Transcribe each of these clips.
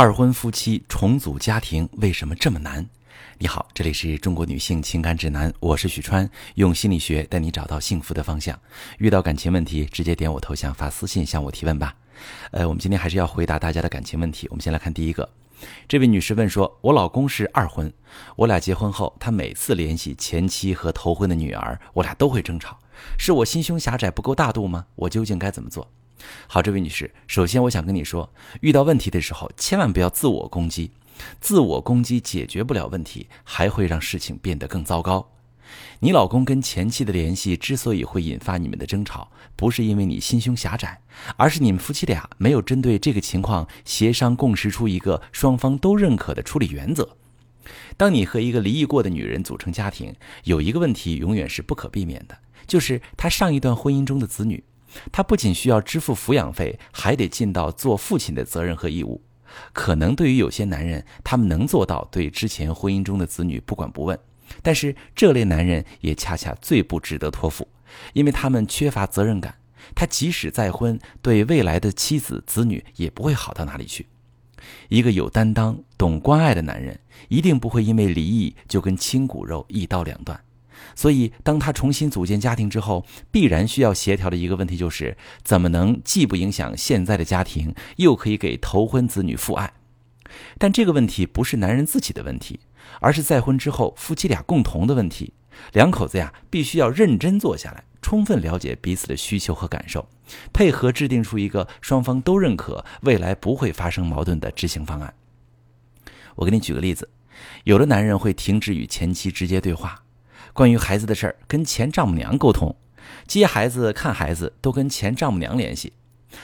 二婚夫妻重组家庭为什么这么难？你好，这里是中国女性情感指南，我是许川，用心理学带你找到幸福的方向。遇到感情问题，直接点我头像发私信向我提问吧。呃，我们今天还是要回答大家的感情问题。我们先来看第一个，这位女士问说：“我老公是二婚，我俩结婚后，他每次联系前妻和头婚的女儿，我俩都会争吵，是我心胸狭窄不够大度吗？我究竟该怎么做？”好，这位女士，首先我想跟你说，遇到问题的时候，千万不要自我攻击，自我攻击解决不了问题，还会让事情变得更糟糕。你老公跟前妻的联系之所以会引发你们的争吵，不是因为你心胸狭窄，而是你们夫妻俩没有针对这个情况协商共识出一个双方都认可的处理原则。当你和一个离异过的女人组成家庭，有一个问题永远是不可避免的，就是她上一段婚姻中的子女。他不仅需要支付抚养费，还得尽到做父亲的责任和义务。可能对于有些男人，他们能做到对之前婚姻中的子女不管不问，但是这类男人也恰恰最不值得托付，因为他们缺乏责任感。他即使再婚，对未来的妻子子女也不会好到哪里去。一个有担当、懂关爱的男人，一定不会因为离异就跟亲骨肉一刀两断。所以，当他重新组建家庭之后，必然需要协调的一个问题就是，怎么能既不影响现在的家庭，又可以给头婚子女父爱。但这个问题不是男人自己的问题，而是再婚之后夫妻俩共同的问题。两口子呀，必须要认真坐下来，充分了解彼此的需求和感受，配合制定出一个双方都认可、未来不会发生矛盾的执行方案。我给你举个例子，有的男人会停止与前妻直接对话。关于孩子的事儿，跟前丈母娘沟通，接孩子、看孩子都跟前丈母娘联系。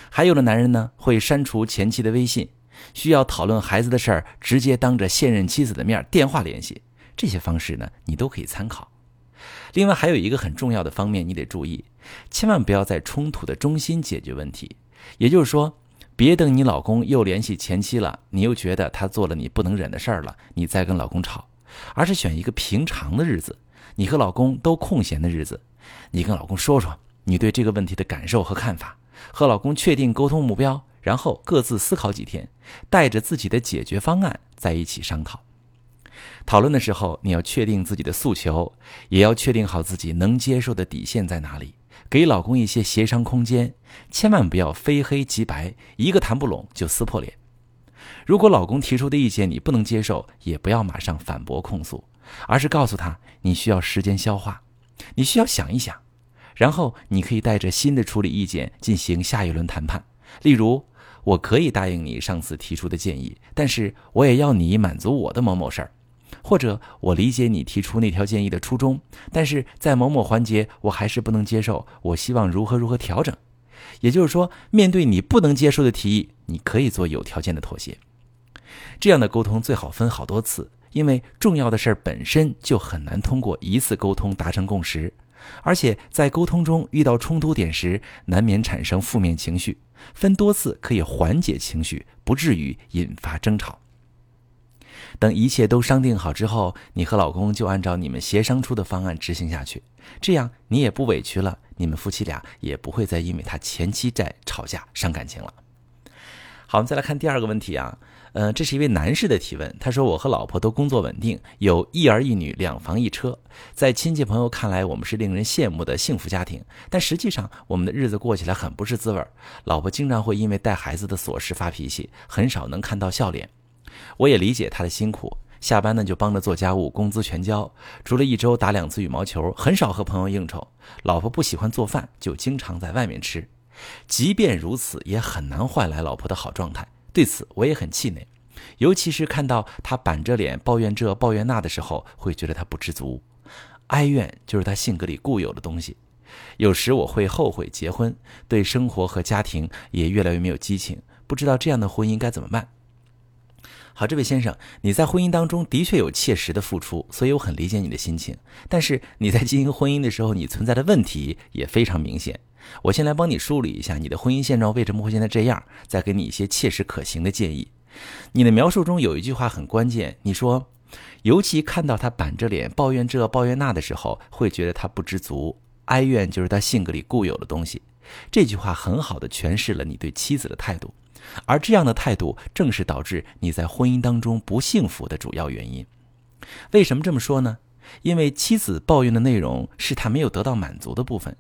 还有的男人呢，会删除前妻的微信，需要讨论孩子的事儿，直接当着现任妻子的面电话联系。这些方式呢，你都可以参考。另外，还有一个很重要的方面，你得注意，千万不要在冲突的中心解决问题。也就是说，别等你老公又联系前妻了，你又觉得他做了你不能忍的事儿了，你再跟老公吵，而是选一个平常的日子。你和老公都空闲的日子，你跟老公说说你对这个问题的感受和看法，和老公确定沟通目标，然后各自思考几天，带着自己的解决方案在一起商讨。讨论的时候，你要确定自己的诉求，也要确定好自己能接受的底线在哪里，给老公一些协商空间，千万不要非黑即白，一个谈不拢就撕破脸。如果老公提出的意见你不能接受，也不要马上反驳控诉。而是告诉他，你需要时间消化，你需要想一想，然后你可以带着新的处理意见进行下一轮谈判。例如，我可以答应你上次提出的建议，但是我也要你满足我的某某事儿。或者，我理解你提出那条建议的初衷，但是在某某环节我还是不能接受，我希望如何如何调整。也就是说，面对你不能接受的提议，你可以做有条件的妥协。这样的沟通最好分好多次。因为重要的事儿本身就很难通过一次沟通达成共识，而且在沟通中遇到冲突点时，难免产生负面情绪。分多次可以缓解情绪，不至于引发争吵。等一切都商定好之后，你和老公就按照你们协商出的方案执行下去，这样你也不委屈了，你们夫妻俩也不会再因为他前妻债吵架伤感情了。好，我们再来看第二个问题啊。呃，这是一位男士的提问。他说：“我和老婆都工作稳定，有一儿一女，两房一车。在亲戚朋友看来，我们是令人羡慕的幸福家庭。但实际上，我们的日子过起来很不是滋味。老婆经常会因为带孩子的琐事发脾气，很少能看到笑脸。我也理解她的辛苦，下班呢就帮着做家务，工资全交。除了一周打两次羽毛球，很少和朋友应酬。老婆不喜欢做饭，就经常在外面吃。即便如此，也很难换来老婆的好状态。”对此我也很气馁，尤其是看到他板着脸抱怨这抱怨那的时候，会觉得他不知足。哀怨就是他性格里固有的东西。有时我会后悔结婚，对生活和家庭也越来越没有激情，不知道这样的婚姻该怎么办。好，这位先生，你在婚姻当中的确有切实的付出，所以我很理解你的心情。但是你在经营婚姻的时候，你存在的问题也非常明显。我先来帮你梳理一下你的婚姻现状为什么会现在这样，再给你一些切实可行的建议。你的描述中有一句话很关键，你说，尤其看到他板着脸抱怨这抱怨那的时候，会觉得他不知足，哀怨就是他性格里固有的东西。这句话很好的诠释了你对妻子的态度。而这样的态度正是导致你在婚姻当中不幸福的主要原因。为什么这么说呢？因为妻子抱怨的内容是他没有得到满足的部分，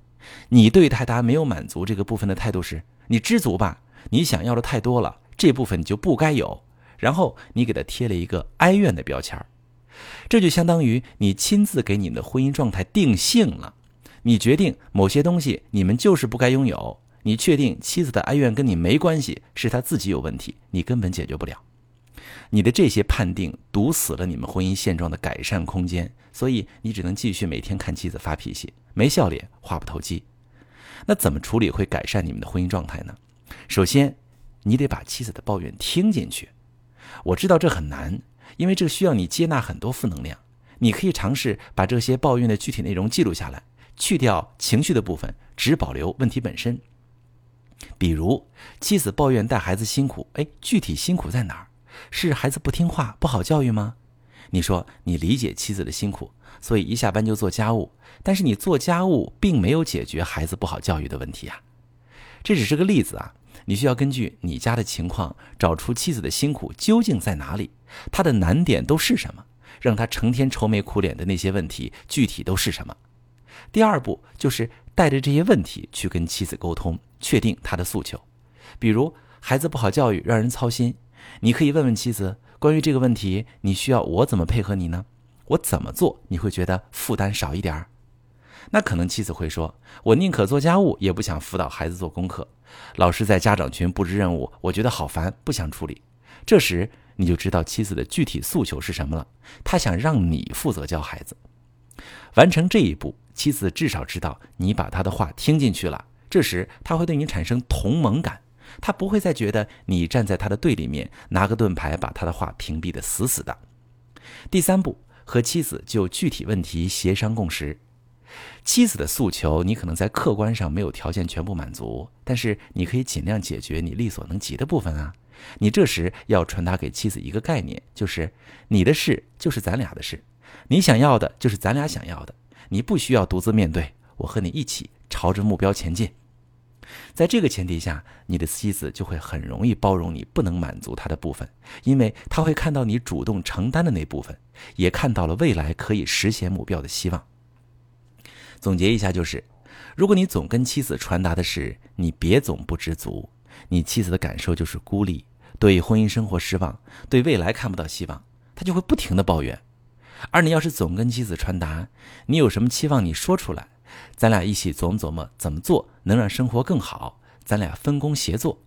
你对待她没有满足这个部分的态度是：你知足吧，你想要的太多了，这部分你就不该有。然后你给他贴了一个哀怨的标签这就相当于你亲自给你的婚姻状态定性了。你决定某些东西你们就是不该拥有，你确定妻子的哀怨跟你没关系，是她自己有问题，你根本解决不了。你的这些判定堵死了你们婚姻现状的改善空间，所以你只能继续每天看妻子发脾气，没笑脸，话不投机。那怎么处理会改善你们的婚姻状态呢？首先，你得把妻子的抱怨听进去。我知道这很难，因为这需要你接纳很多负能量。你可以尝试把这些抱怨的具体内容记录下来，去掉情绪的部分，只保留问题本身。比如，妻子抱怨带孩子辛苦，哎，具体辛苦在哪儿？是孩子不听话、不好教育吗？你说你理解妻子的辛苦，所以一下班就做家务，但是你做家务并没有解决孩子不好教育的问题啊。这只是个例子啊，你需要根据你家的情况找出妻子的辛苦究竟在哪里，她的难点都是什么，让她成天愁眉苦脸的那些问题具体都是什么。第二步就是带着这些问题去跟妻子沟通，确定她的诉求，比如孩子不好教育，让人操心。你可以问问妻子关于这个问题，你需要我怎么配合你呢？我怎么做你会觉得负担少一点儿？那可能妻子会说：“我宁可做家务，也不想辅导孩子做功课。老师在家长群布置任务，我觉得好烦，不想处理。”这时你就知道妻子的具体诉求是什么了。她想让你负责教孩子，完成这一步，妻子至少知道你把她的话听进去了。这时她会对你产生同盟感。他不会再觉得你站在他的对立面，拿个盾牌把他的话屏蔽的死死的。第三步，和妻子就具体问题协商共识。妻子的诉求，你可能在客观上没有条件全部满足，但是你可以尽量解决你力所能及的部分啊。你这时要传达给妻子一个概念，就是你的事就是咱俩的事，你想要的就是咱俩想要的，你不需要独自面对，我和你一起朝着目标前进。在这个前提下，你的妻子就会很容易包容你不能满足她的部分，因为她会看到你主动承担的那部分，也看到了未来可以实现目标的希望。总结一下就是，如果你总跟妻子传达的是你别总不知足，你妻子的感受就是孤立，对婚姻生活失望，对未来看不到希望，她就会不停的抱怨。而你要是总跟妻子传达你有什么期望，你说出来。咱俩一起琢磨琢磨怎么做能让生活更好，咱俩分工协作。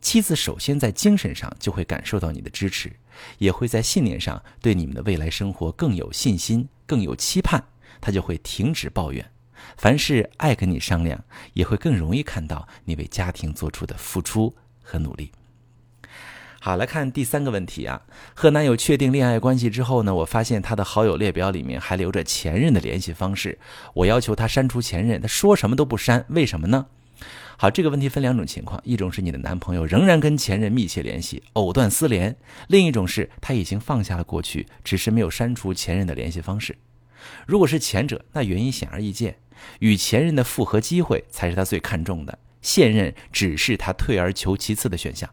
妻子首先在精神上就会感受到你的支持，也会在信念上对你们的未来生活更有信心、更有期盼，她就会停止抱怨，凡事爱跟你商量，也会更容易看到你为家庭做出的付出和努力。好，来看第三个问题啊。和男友确定恋爱关系之后呢，我发现他的好友列表里面还留着前任的联系方式。我要求他删除前任，他说什么都不删，为什么呢？好，这个问题分两种情况：一种是你的男朋友仍然跟前任密切联系，藕断丝连；另一种是他已经放下了过去，只是没有删除前任的联系方式。如果是前者，那原因显而易见，与前任的复合机会才是他最看重的，现任只是他退而求其次的选项。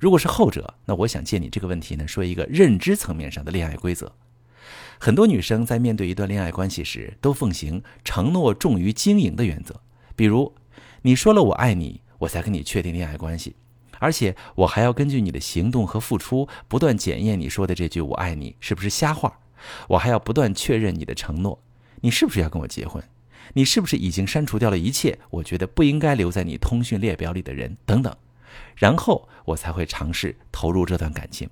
如果是后者，那我想借你这个问题呢，说一个认知层面上的恋爱规则。很多女生在面对一段恋爱关系时，都奉行承诺重于经营的原则。比如，你说了我爱你，我才跟你确定恋爱关系，而且我还要根据你的行动和付出，不断检验你说的这句我爱你是不是瞎话。我还要不断确认你的承诺，你是不是要跟我结婚？你是不是已经删除掉了一切我觉得不应该留在你通讯列表里的人？等等。然后我才会尝试投入这段感情，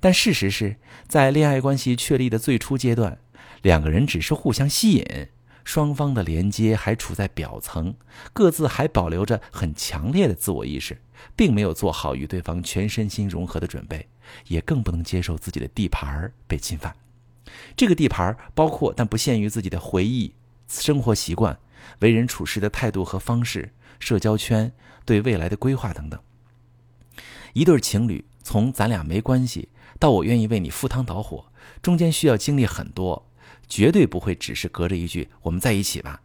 但事实是在恋爱关系确立的最初阶段，两个人只是互相吸引，双方的连接还处在表层，各自还保留着很强烈的自我意识，并没有做好与对方全身心融合的准备，也更不能接受自己的地盘被侵犯。这个地盘包括但不限于自己的回忆、生活习惯、为人处事的态度和方式、社交圈。对未来的规划等等，一对情侣从咱俩没关系到我愿意为你赴汤蹈火，中间需要经历很多，绝对不会只是隔着一句“我们在一起吧”。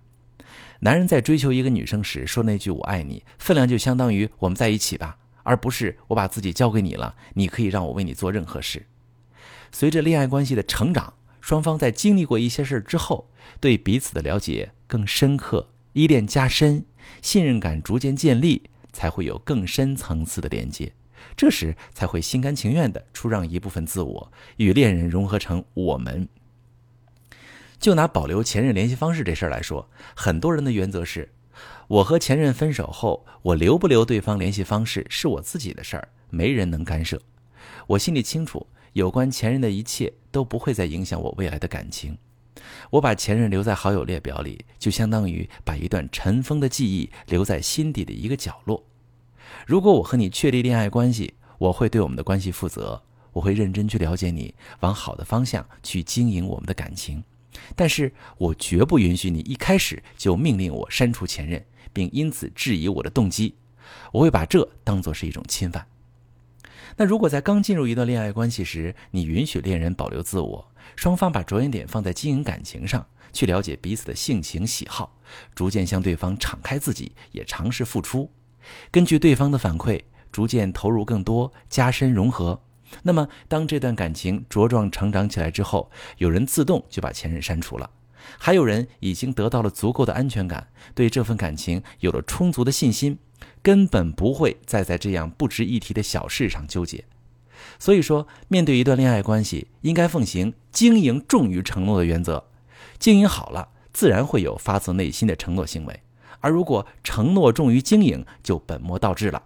男人在追求一个女生时说那句“我爱你”，分量就相当于“我们在一起吧”，而不是我把自己交给你了，你可以让我为你做任何事。随着恋爱关系的成长，双方在经历过一些事之后，对彼此的了解更深刻，依恋加深，信任感逐渐建立，才会有更深层次的连接。这时才会心甘情愿地出让一部分自我，与恋人融合成我们。就拿保留前任联系方式这事儿来说，很多人的原则是：我和前任分手后，我留不留对方联系方式是我自己的事儿，没人能干涉。我心里清楚，有关前任的一切都不会再影响我未来的感情。我把前任留在好友列表里，就相当于把一段尘封的记忆留在心底的一个角落。如果我和你确立恋爱关系，我会对我们的关系负责，我会认真去了解你，往好的方向去经营我们的感情。但是我绝不允许你一开始就命令我删除前任，并因此质疑我的动机。我会把这当作是一种侵犯。那如果在刚进入一段恋爱关系时，你允许恋人保留自我，双方把着眼点放在经营感情上，去了解彼此的性情喜好，逐渐向对方敞开自己，也尝试付出，根据对方的反馈，逐渐投入更多，加深融合。那么，当这段感情茁壮成长起来之后，有人自动就把前任删除了，还有人已经得到了足够的安全感，对这份感情有了充足的信心，根本不会再在这样不值一提的小事上纠结。所以说，面对一段恋爱关系，应该奉行经营重于承诺的原则。经营好了，自然会有发自内心的承诺行为；而如果承诺重于经营，就本末倒置了。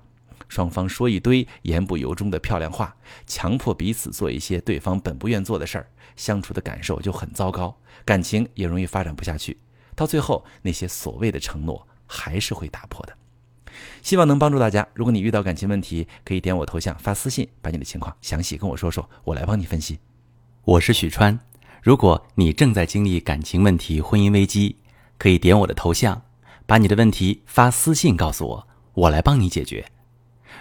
双方说一堆言不由衷的漂亮话，强迫彼此做一些对方本不愿做的事儿，相处的感受就很糟糕，感情也容易发展不下去。到最后，那些所谓的承诺还是会打破的。希望能帮助大家。如果你遇到感情问题，可以点我头像发私信，把你的情况详细跟我说说，我来帮你分析。我是许川。如果你正在经历感情问题、婚姻危机，可以点我的头像，把你的问题发私信告诉我，我来帮你解决。